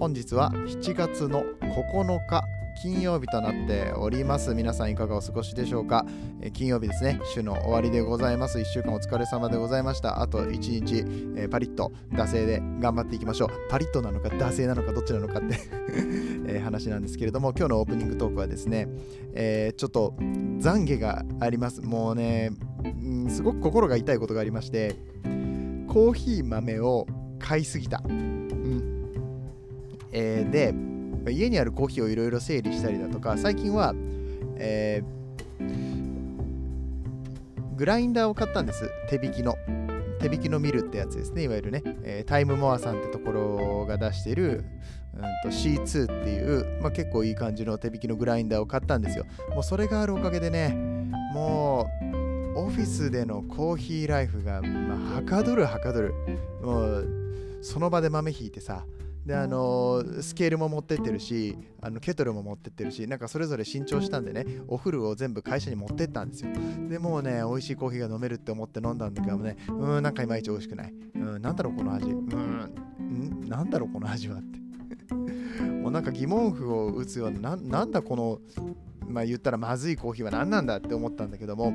本日は7月の9日金曜日となっております。皆さんいかがお過ごしでしょうか、え金曜日ですね。週の終わりでございます。1週間お疲れ様でございました。あと1日、え、パリッと惰性で頑張っていきましょう。パリッとなのか惰性なのかどっちなのかって え、話なんですけれども今日のオープニングトークはですね、えー、ちょっと懺悔があります。もうね、すごく心が痛いことがありましてコーヒー豆を買いすぎた、えー、で家にあるコーヒーをいろいろ整理したりだとか最近は、えー、グラインダーを買ったんです。手引きの。手引きのミルってやつですね。いわゆるね、えー、タイムモアさんってところが出してる、うんと、C2 っていう、まあ、結構いい感じの手引きのグラインダーを買ったんですよ。もうそれがあるおかげでねもうオフィスでのコーヒーライフが、まあ、はかどるはかどる。もうその場で豆ひいてさであのスケールも持ってってるしあのケトルも持ってってるしなんかそれぞれ新調したんでねお風呂を全部会社に持ってったんですよ。でもうね美味しいコーヒーが飲めるって思って飲んだんだけどねうんなんかいまいち美味しくない。うんなんだろうこの味。うんなんだろうこの味はって。もうなんか疑問符を打つようななんだこのまあ、言ったらまずいコーヒーは何なんだって思ったんだけども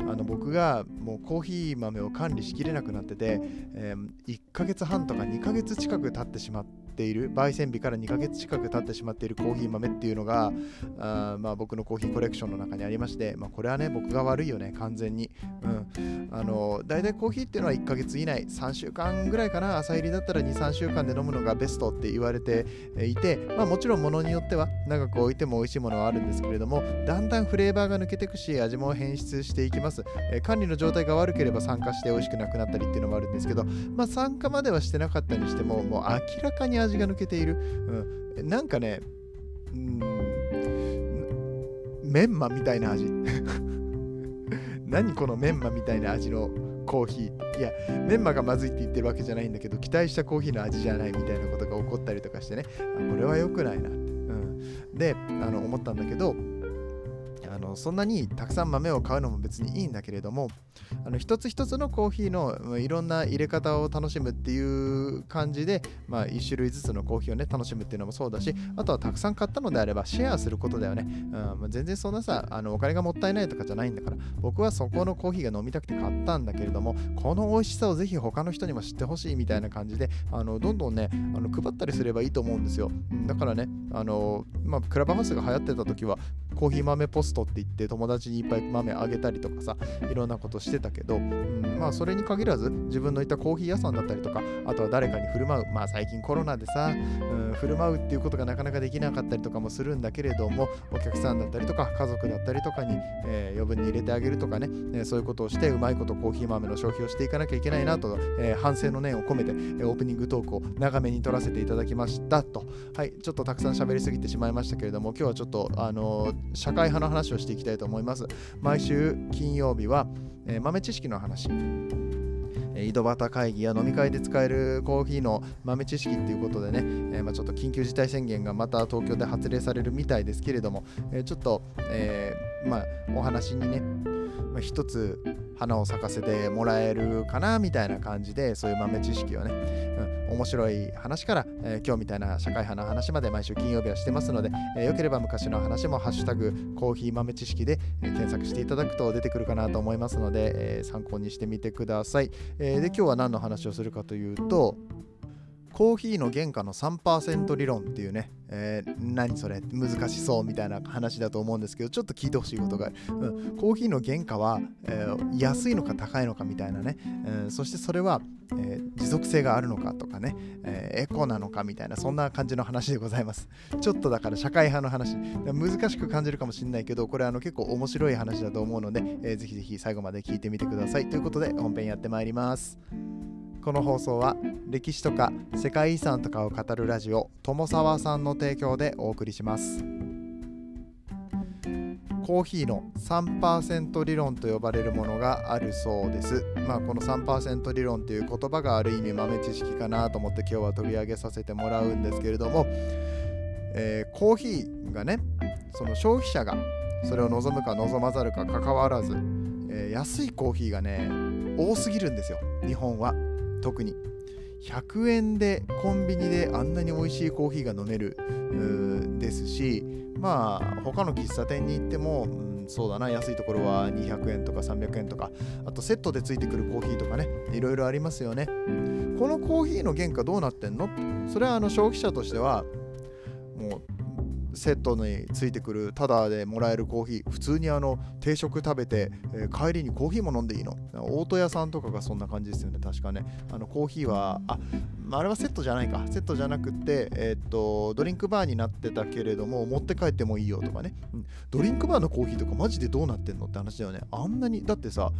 あの僕がもうコーヒー豆を管理しきれなくなってて、えー、1ヶ月半とか2ヶ月近く経ってしまっている焙煎日から2ヶ月近く経ってしまっているコーヒー豆っていうのがあまあ僕のコーヒーコレクションの中にありまして、まあ、これはね僕が悪いよね完全に、うん、あの大体コーヒーっていうのは1ヶ月以内3週間ぐらいかな朝入りだったら23週間で飲むのがベストって言われていて、まあ、もちろんものによっては長く置いても美味しいものはあるんですけれどもだんだんフレーバーが抜けていくし味も変質していきます、えー、管理の状態が悪ければ酸化して美味しくなくなったりっていうのもあるんですけど、まあ、酸化まではしてなかったにしてももう明らかに味が抜けている、うん、なんかねうんメンマみたいな味。何このメンマみたいな味のコーヒー。いやメンマがまずいって言ってるわけじゃないんだけど期待したコーヒーの味じゃないみたいなことが起こったりとかしてね。これは良くないなって、うん、であの思ったんだけどあのそんなにたくさん豆を買うのも別にいいんだけれどもあの一つ一つのコーヒーのいろんな入れ方を楽しむっていう感じで、まあ、1種類ずつのコーヒーをね楽しむっていうのもそうだしあとはたくさん買ったのであればシェアすることだよね、うん、全然そんなさあのお金がもったいないとかじゃないんだから僕はそこのコーヒーが飲みたくて買ったんだけれどもこの美味しさをぜひ他の人にも知ってほしいみたいな感じであのどんどんねあの配ったりすればいいと思うんですよ、だからねあの、まあ、クラブハウスが流行ってた時はコーヒー豆ポストって言って友達にいっぱい豆あげたりとかさいろんなことしてたけど、うん、まあそれに限らず自分のいたコーヒー屋さんだったりとかあとは誰かに振る舞う。まあ最近コロナでさ、うん、振る舞うっていうことがなかなかできなかったりとかもするんだけれどもお客さんだったりとか家族だったりとかに、えー、余分に入れてあげるとかね、えー、そういうことをしてうまいことコーヒー豆の消費をしていかなきゃいけないなと、えー、反省の念を込めて、え、オープニングトークを長めに取らせていただきましたと。はいちょっとたくさん喋りすぎてしまいましたけれども今日はちょっとあの社会派の話をしていきたいと思います。毎週金曜日は、えー、豆知識の話。井戸端会議や飲み会で使えるコーヒーの豆知識っていうことでね、えー、まあ、ちょっと緊急事態宣言がまた東京で発令されるみたいですけれども、えー、ちょっと、えまあ、お話にね、まあ、一つ花を咲かせてもらえるかなみたいな感じでそういう豆知識をね、うん、面白い話から、えー、今日みたいな社会派の話まで毎週金曜日はしてますので、えー、よければ昔の話も「ハッシュタグコーヒー豆知識で」えー、検索していただくと出てくるかなと思いますので、え参考にしてみてください、えで今日は何の話をするかというとコーヒーの原価の3%理論っていうね、えー、何それ難しそうみたいな話だと思うんですけどちょっと聞いてほしいことがある、うん、コーヒーの原価は、えー、安いのか高いのかみたいなね、えー、そしてそれは、え持続性があるのかとかね、えエコなのかみたいなそんな感じの話でございます。ちょっとだから社会派の話。難しく感じるかもしれないけどこれあの結構面白い話だと思うので、えー、ぜひぜひ最後まで聞いてみてください。ということで本編やってまいります。この放送は歴史とか世界遺産とかを語るラジオ友沢さんの提供でお送りしますコーヒーの3%理論と呼ばれるものがあるそうです。まあ、この3%理論という言葉がある意味豆知識かなと思って今日は取り上げさせてもらうんですけれども、えー、コーヒーがねその消費者がそれを望むか望まざるかかかわらず、えー、安いコーヒーがね多すぎるんですよ日本は特に。100円でコンビニであんなに美味しいコーヒーが飲めるですしまあ他の喫茶店に行っても、うん、そうだな安いところは200円とか300円とかあとセットでついてくるコーヒーとかねいろいろありますよね。このコーヒーの原価どうなってんの？それはあの消費者としてはもうセットについてくる。タダでもらえるコーヒー普通にあの定食食べて、えー、帰りにコーヒーも飲んでいいの。大戸屋さんとかがそんな感じですよね。確かね。あのコーヒーはああれはセットじゃないか。セットじゃなくて、えー、っとドリンクバーになってたけれども持って帰ってもいいよとかね、うん、ドリンクバーのコーヒーとかマジでどうなってんのって話だよね。あんなにだってさ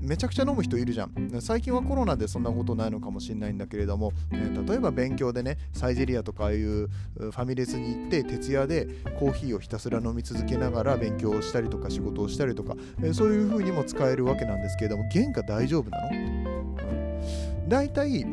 めちゃくちゃ飲む人いるじゃん。最近はコロナでそんなことないのかもしれないんだけれども、え例えば勉強でねサイゼリアとかああいうファミレスに行って徹夜でコーヒーをひたすら飲み続けながら勉強をしたりとか仕事をしたりとか、えそういう風にも使えるわけなんですけれども原価大丈夫なの、うん、大体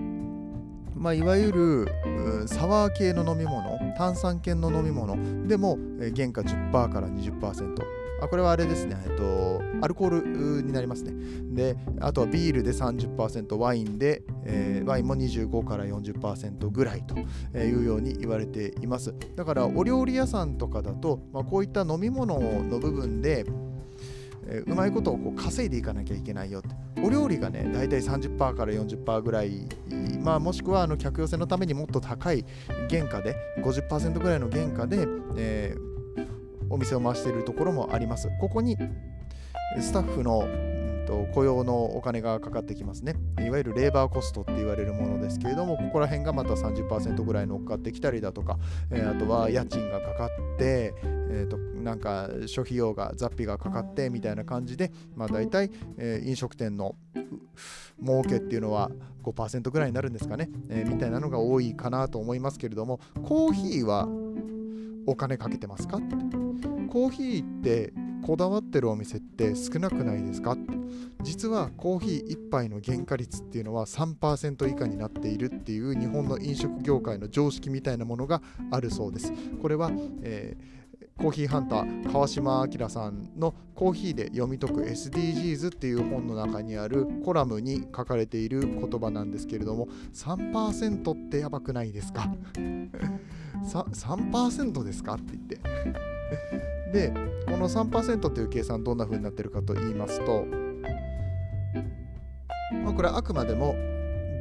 まあ、いわゆるサワー系の飲み物炭酸系の飲み物でもえ原価10%から20%あこれはあれですね、えっと、アルコールになりますね。で、あとはビールで30%、ワインで、えー、ワインも25から40%ぐらいというように言われています。だから、お料理屋さんとかだと、まあ、こういった飲み物の部分で、うまいことをこう稼いでいかなきゃいけないよって。お料理がね、だいたい30%から40%ぐらい、まあ、もしくはあの客寄せのためにもっと高い原価で、50%ぐらいの原価で、えーお店を回しているところもあります。ここにスタッフの雇用のお金がかかってきますね。いわゆるレーバーコストって言われるものですけれども、ここら辺がまた30%ぐらい乗っかってきたりだとか、えー、あとは家賃がかかって、えーと、なんか諸費用が雑費がかかってみたいな感じで、まあ、大体、えー、飲食店の儲けっていうのは5%ぐらいになるんですかね、えー、みたいなのが多いかなと思いますけれども、コーヒーはお金かけてますか？ってコーヒーってこだわってるお店って少なくないですか？実はコーヒー1杯の原価率っていうのは3%以下になっているっていう日本の飲食業界の常識みたいなものがあるそうです。これは、えー、コーヒーハンター川島明さんのコーヒーで読み解く SDGs っていう本の中にあるコラムに書かれている言葉なんですけれども3%ってやばくないですか？3%ですか？って言って でこの3%という計算どんな風になってるかと言いますと、まあ、これはあくまでも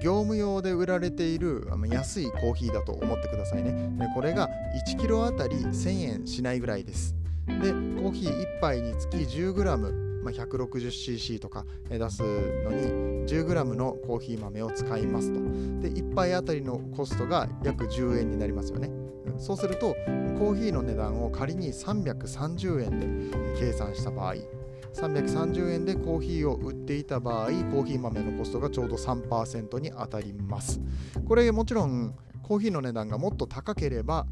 業務用で売られている安いコーヒーだと思ってくださいね。でこれが1キロあたり1000円しないぐらいです。で、コーヒー1杯につき 10g、まあ、160cc とか出すのに 10g のコーヒー豆を使いますと。で、1杯あたりのコストが約10円になりますよね。そうするとコーヒーの値段を仮に330円で計算した場合330円でコーヒーを売っていた場合コーヒー豆のコストがちょうど3%に当たりますこれもちろんコーヒーの値段がもっと高ければ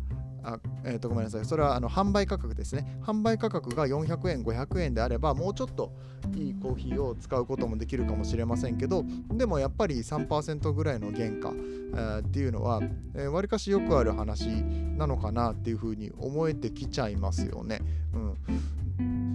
あえー、とごめんなさい、それはあの販売価格ですね。販売価格が400円、500円であれば、もうちょっといいコーヒーを使うこともできるかもしれませんけど、でもやっぱり3%ぐらいの原価、えー、っていうのは、わ、えー、りかしよくある話なのかなっていうふうに思えてきちゃいますよね。うん、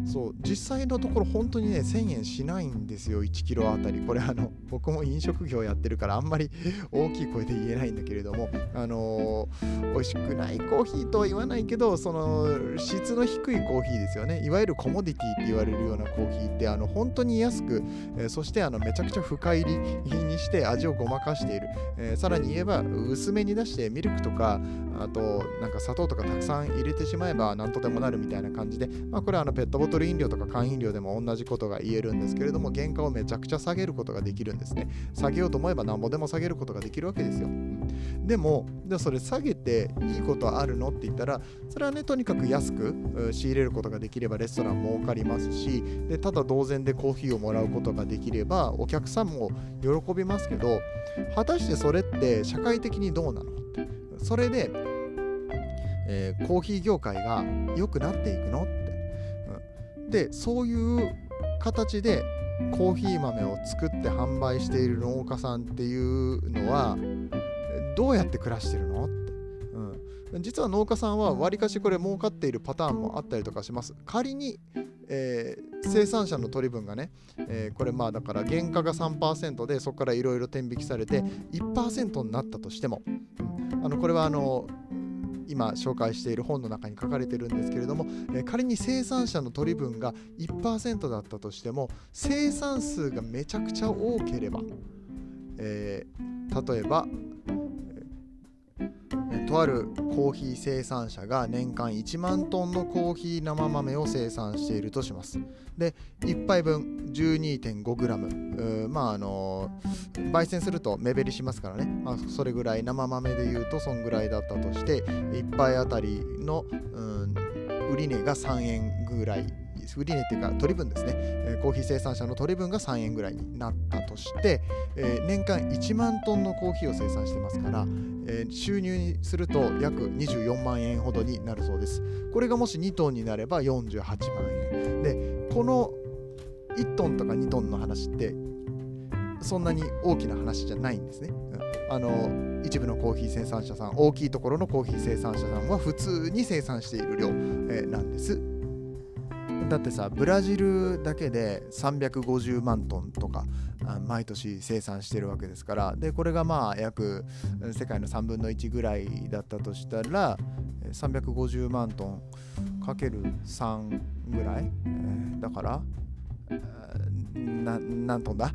そう実際のところ本当にね1000円しないんですよ1キロあたり。これあの僕も飲食業やってるからあんまり大きい声で言えないんだけれどもあのー、美味しくないコーヒーとは言わないけどその質の低いコーヒーですよね。いわゆるコモディティって言われるようなコーヒーってあの本当に安く、えー、そしてあのめちゃくちゃ深入りにして味をごまかしている、えー、さらに言えば薄めに出してミルクとかあとなんか砂糖とかたくさん入れてしまえば何とでもなるみたいな感じで、まあ、これはあのペットボトルトル飲料とか缶飲料でも同じことが言えるんですけれども原価をめちゃくちゃ下げることができるんですね。下げようと思えばなんぼでも下げることができるわけですよ、でもでそれ下げていいことあるのって言ったらそれはねとにかく安く仕入れることができればレストラン儲かりますしでただ同然でコーヒーをもらうことができればお客さんも喜びますけど果たしてそれって社会的にどうなの？ってそれで、えー、コーヒー業界が良くなっていくの、でそういう形でコーヒー豆を作って販売している農家さんっていうのはどうやって暮らしてるの？って、うん、実は農家さんはわりかしこれ儲かっているパターンもあったりとかします。仮に、えー、生産者の取り分がね、えー、これまあだから原価が3%でそこからいろいろ天引きされて1%になったとしても、うん、あのこれはあの今紹介している本の中に書かれてるんですけれども、え、仮に生産者の取り分が1%だったとしても生産数がめちゃくちゃ多ければ、えー、例えばとあるコーヒー生産者が年間1万トンのコーヒー生豆を生産しているとします。で、1杯分 12.5g、まああの焙煎すると目減りしますからね、まあ、それぐらい生豆で言うとそんぐらいだったとして、1杯あたりの、うん、売値が3円ぐらい。売値っていうか取り分ですね、コーヒー生産者の取り分が3円ぐらいになったとして、えー、年間1万トンのコーヒーを生産してますから、えー、収入にすると約24万円ほどになるそうです。これがもし2トンになれば48万円。でこの1トンとか2トンの話ってそんなに大きな話じゃないんですね、うん、あの一部のコーヒー生産者さん大きいところのコーヒー生産者さんは普通に生産している量、えー、なんです。だってさブラジルだけで350万トンとか毎年生産してるわけですからでこれがまあ約世界の3分の1ぐらいだったとしたら350万トンかける3ぐらい、えー、だからな何トンだ？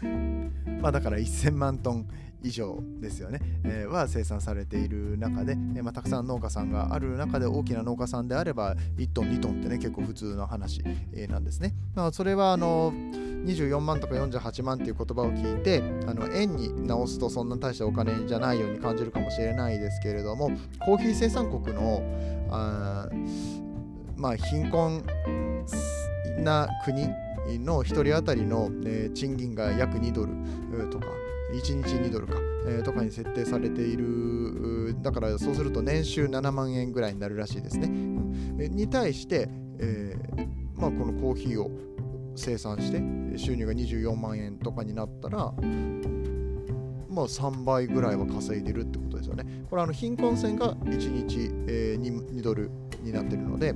まあだから1000万トン以上ですよね、えー、は生産されている中で、えー、まあ、たくさん農家さんがある中で大きな農家さんであれば1トン2トンってね結構普通の話、えー、なんですね、まあ、それはあの24万とか48万っていう言葉を聞いてあの円に直すとそんな大したお金じゃないように感じるかもしれないですけれどもコーヒー生産国のあまあ貧困な国の1人当たりの、え、賃金が約2ドルとか1日2ドルか、えー、とかに設定されている。だからそうすると年収7万円ぐらいになるらしいですね、うん。に対して、えー、まあ、このコーヒーを生産して収入が24万円とかになったらまあ3倍ぐらいは稼いでるってことですよね。これあの貧困線が1日、えー、2, 2ドルになってるので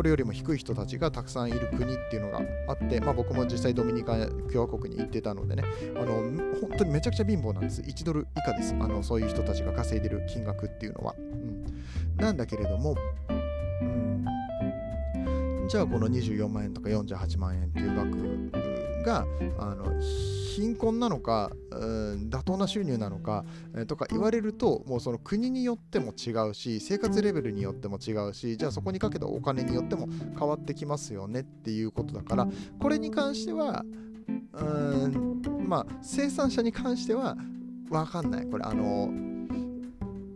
これよりも低い人たちがたくさんいる国っていうのがあって、まあ、僕も実際ドミニカ共和国に行ってたのでねあの本当にめちゃくちゃ貧乏なんです。1ドル以下です。あのそういう人たちが稼いでる金額っていうのは、うん、なんだけれども、うん、じゃあこの24万円とか48万円っていう額があの貧困なのか、うん、妥当な収入なのか、えー、とか言われるともうその国によっても違うし生活レベルによっても違うしじゃあそこにかけたお金によっても変わってきますよねっていうことだからこれに関してはうんまあ生産者に関しては分かんない。これあの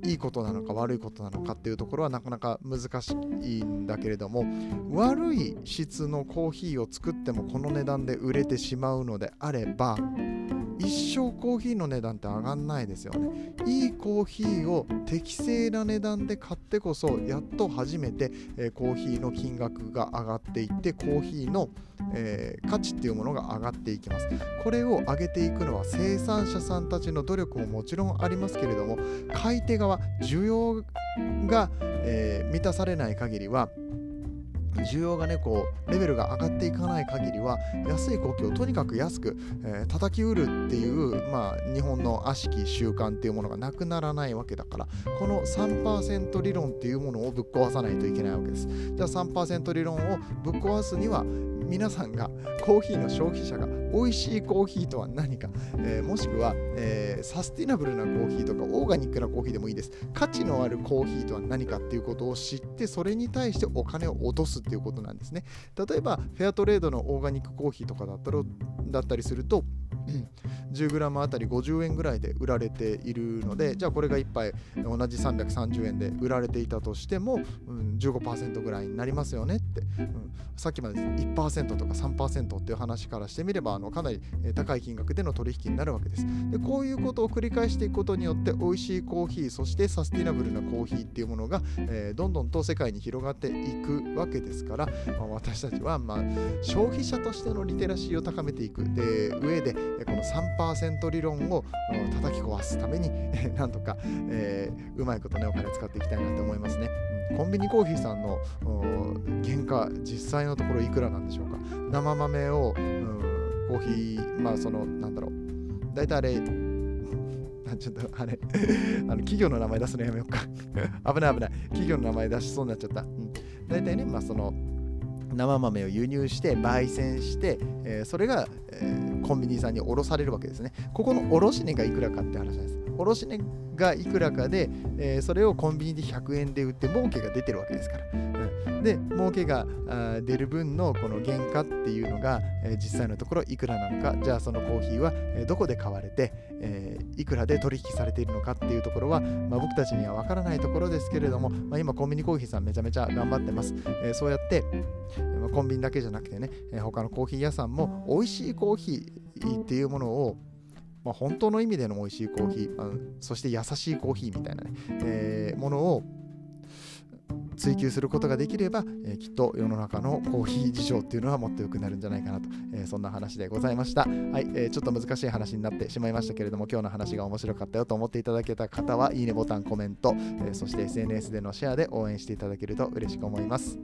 いいことなのか悪いことなのかっていうところはなかなか難しいんだけれども悪い質のコーヒーを作ってもこの値段で売れてしまうのであれば一生コーヒーの値段って上がんないですよね。いいコーヒーを適正な値段で買ってこそやっと初めて、えー、コーヒーの金額が上がっていってコーヒーの、えー、価値っていうものが上がっていきます。これを上げていくのは生産者さんたちの努力ももちろんありますけれども買い手側需要が、えー、満たされない限りは需要がねこうレベルが上がっていかない限りは安い国境をとにかく安く、えー、叩き売るっていう、まあ、日本の悪しき習慣っていうものがなくならないわけだからこの3%理論っていうものをぶっ壊さないといけないわけです。じゃあ3%理論をぶっ壊すには皆さんがコーヒーの消費者が美味しいコーヒーとは何か、えー、もしくは、えー、サスティナブルなコーヒーとかオーガニックなコーヒーでもいいです。価値のあるコーヒーとは何かっていうことを知ってそれに対してお金を落とすっていうことなんですね。例えばフェアトレードのオーガニックコーヒーとかだったらだったりすると 10g あたり50円ぐらいで売られているのでじゃあこれが1杯同じ330円で売られていたとしても、うん、15%ぐらいになりますよねって、うん、さっきまで1%とか3%っていう話からしてみればあのかなり高い金額での取引になるわけです。でこういうことを繰り返していくことによって美味しいコーヒーそしてサスティナブルなコーヒーっていうものが、えー、どんどんと世界に広がっていくわけですから、まあ、私たちは、まあ、消費者としてのリテラシーを高めていく。で上でこの3%理論を叩き壊すためになんとか、えー、うまいことねお金使っていきたいなと思いますね。コンビニコーヒーさんの原価実際のところいくらなんでしょうか？生豆を、うん、コーヒーまあそのなんだろう。大体あれ ちょっとあれ。あの企業の名前出すのやめようか。危ない危ない。企業の名前出しそうになっちゃった、うん、大体ねまあその生豆を輸入して焙煎して、えー、それが、えー、コンビニさんに卸されるわけですね。ここの卸値がいくらかって話なんです。卸値がいくらかで、えー、それをコンビニで100円で売って儲けが出てるわけですから。うん、で、儲けが出る分のこの原価っていうのが、え、実際のところいくらなのか、じゃあそのコーヒーは、どこで買われて、え、いくらで取引されているのかっていうところは、まあ、僕たちにはわからないところですけれども、まあ、今コンビニコーヒーさんめちゃめちゃ頑張ってます。え、そうやって、ま、コンビニだけじゃなくてね、え、他のコーヒー屋さんも美味しいコーヒーっていうものをまあ、本当の意味での美味しいコーヒー、そして優しいコーヒーみたいなね、えー、ものを追求することができれば、えー、きっと世の中のコーヒー事情っていうのはもっと良くなるんじゃないかなと、えー、そんな話でございました。はい、えー、ちょっと難しい話になってしまいましたけれども、今日の話が面白かったよと思っていただけた方は、いいねボタン、コメント、えそして SNS でのシェアで応援していただけると嬉しく思います。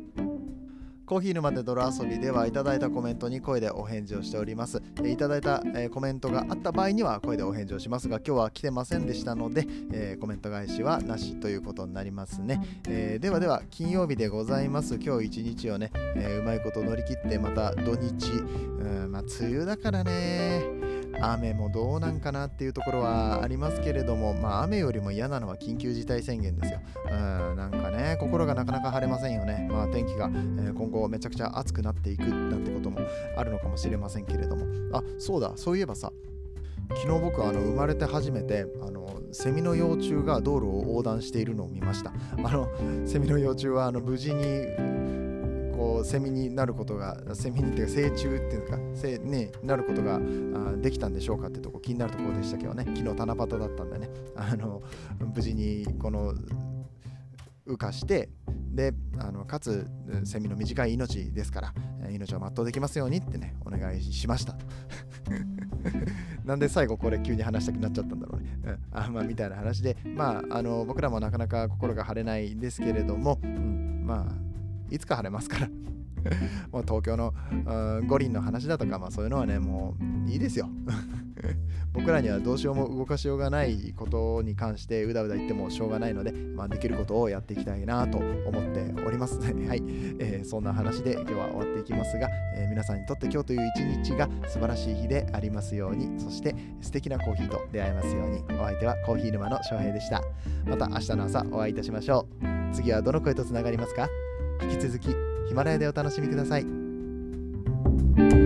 コーヒー沼で泥遊びではいただいたコメントに声でお返事をしております。えいただいた、えコメントがあった場合には声でお返事をしますが、今日は来てませんでしたので、えコメント返しはなしということになりますね。え、ではでは、金曜日でございます。今日一日をね、え、うまいこと乗り切って、また土日、うん、まあ、梅雨だからね。雨もどうなんかなっていうところはありますけれども、まあ、雨よりも嫌なのは緊急事態宣言ですよ。うん、なんかね、心がなかなか晴れませんよね。まあ、天気が、えー、今後めちゃくちゃ暑くなっていくなんてこともあるのかもしれませんけれども。あ、そうだ、そういえばさ、昨日僕あの生まれて初めてあのセミの幼虫が道路を横断しているのを見ました。あのセミの幼虫はあの無事にこうセミになることがセミにっていうか成虫っていうかせ、ね、なることがあできたんでしょうかってとこ気になるところでしたけどね。昨日七夕だったんでね。あの無事にこの羽化してであのかつセミの短い命ですから命を全うできますようにってねお願いしました。なんで最後これ急に話したくなっちゃったんだろうね、うん、あまあみたいな話でまああの僕らもなかなか心が晴れないですけれども、うん、まあいつか晴れますから もう東京の五輪の話だとか、まあ、そういうのはね、もういいですよ。僕らにはどうしようも動かしようがないことに関してうだうだ言ってもしょうがないので、まあ、できることをやっていきたいなと思っております。はい、えー、そんな話で今日は終わっていきますが、えー、皆さんにとって今日という一日が素晴らしい日でありますように、そして素敵なコーヒーと出会えますように、お相手はコーヒー沼の翔平でした。また明日の朝お会いいたしましょう。次はどの声とつながりますか？引き続きヒマラヤでお楽しみください。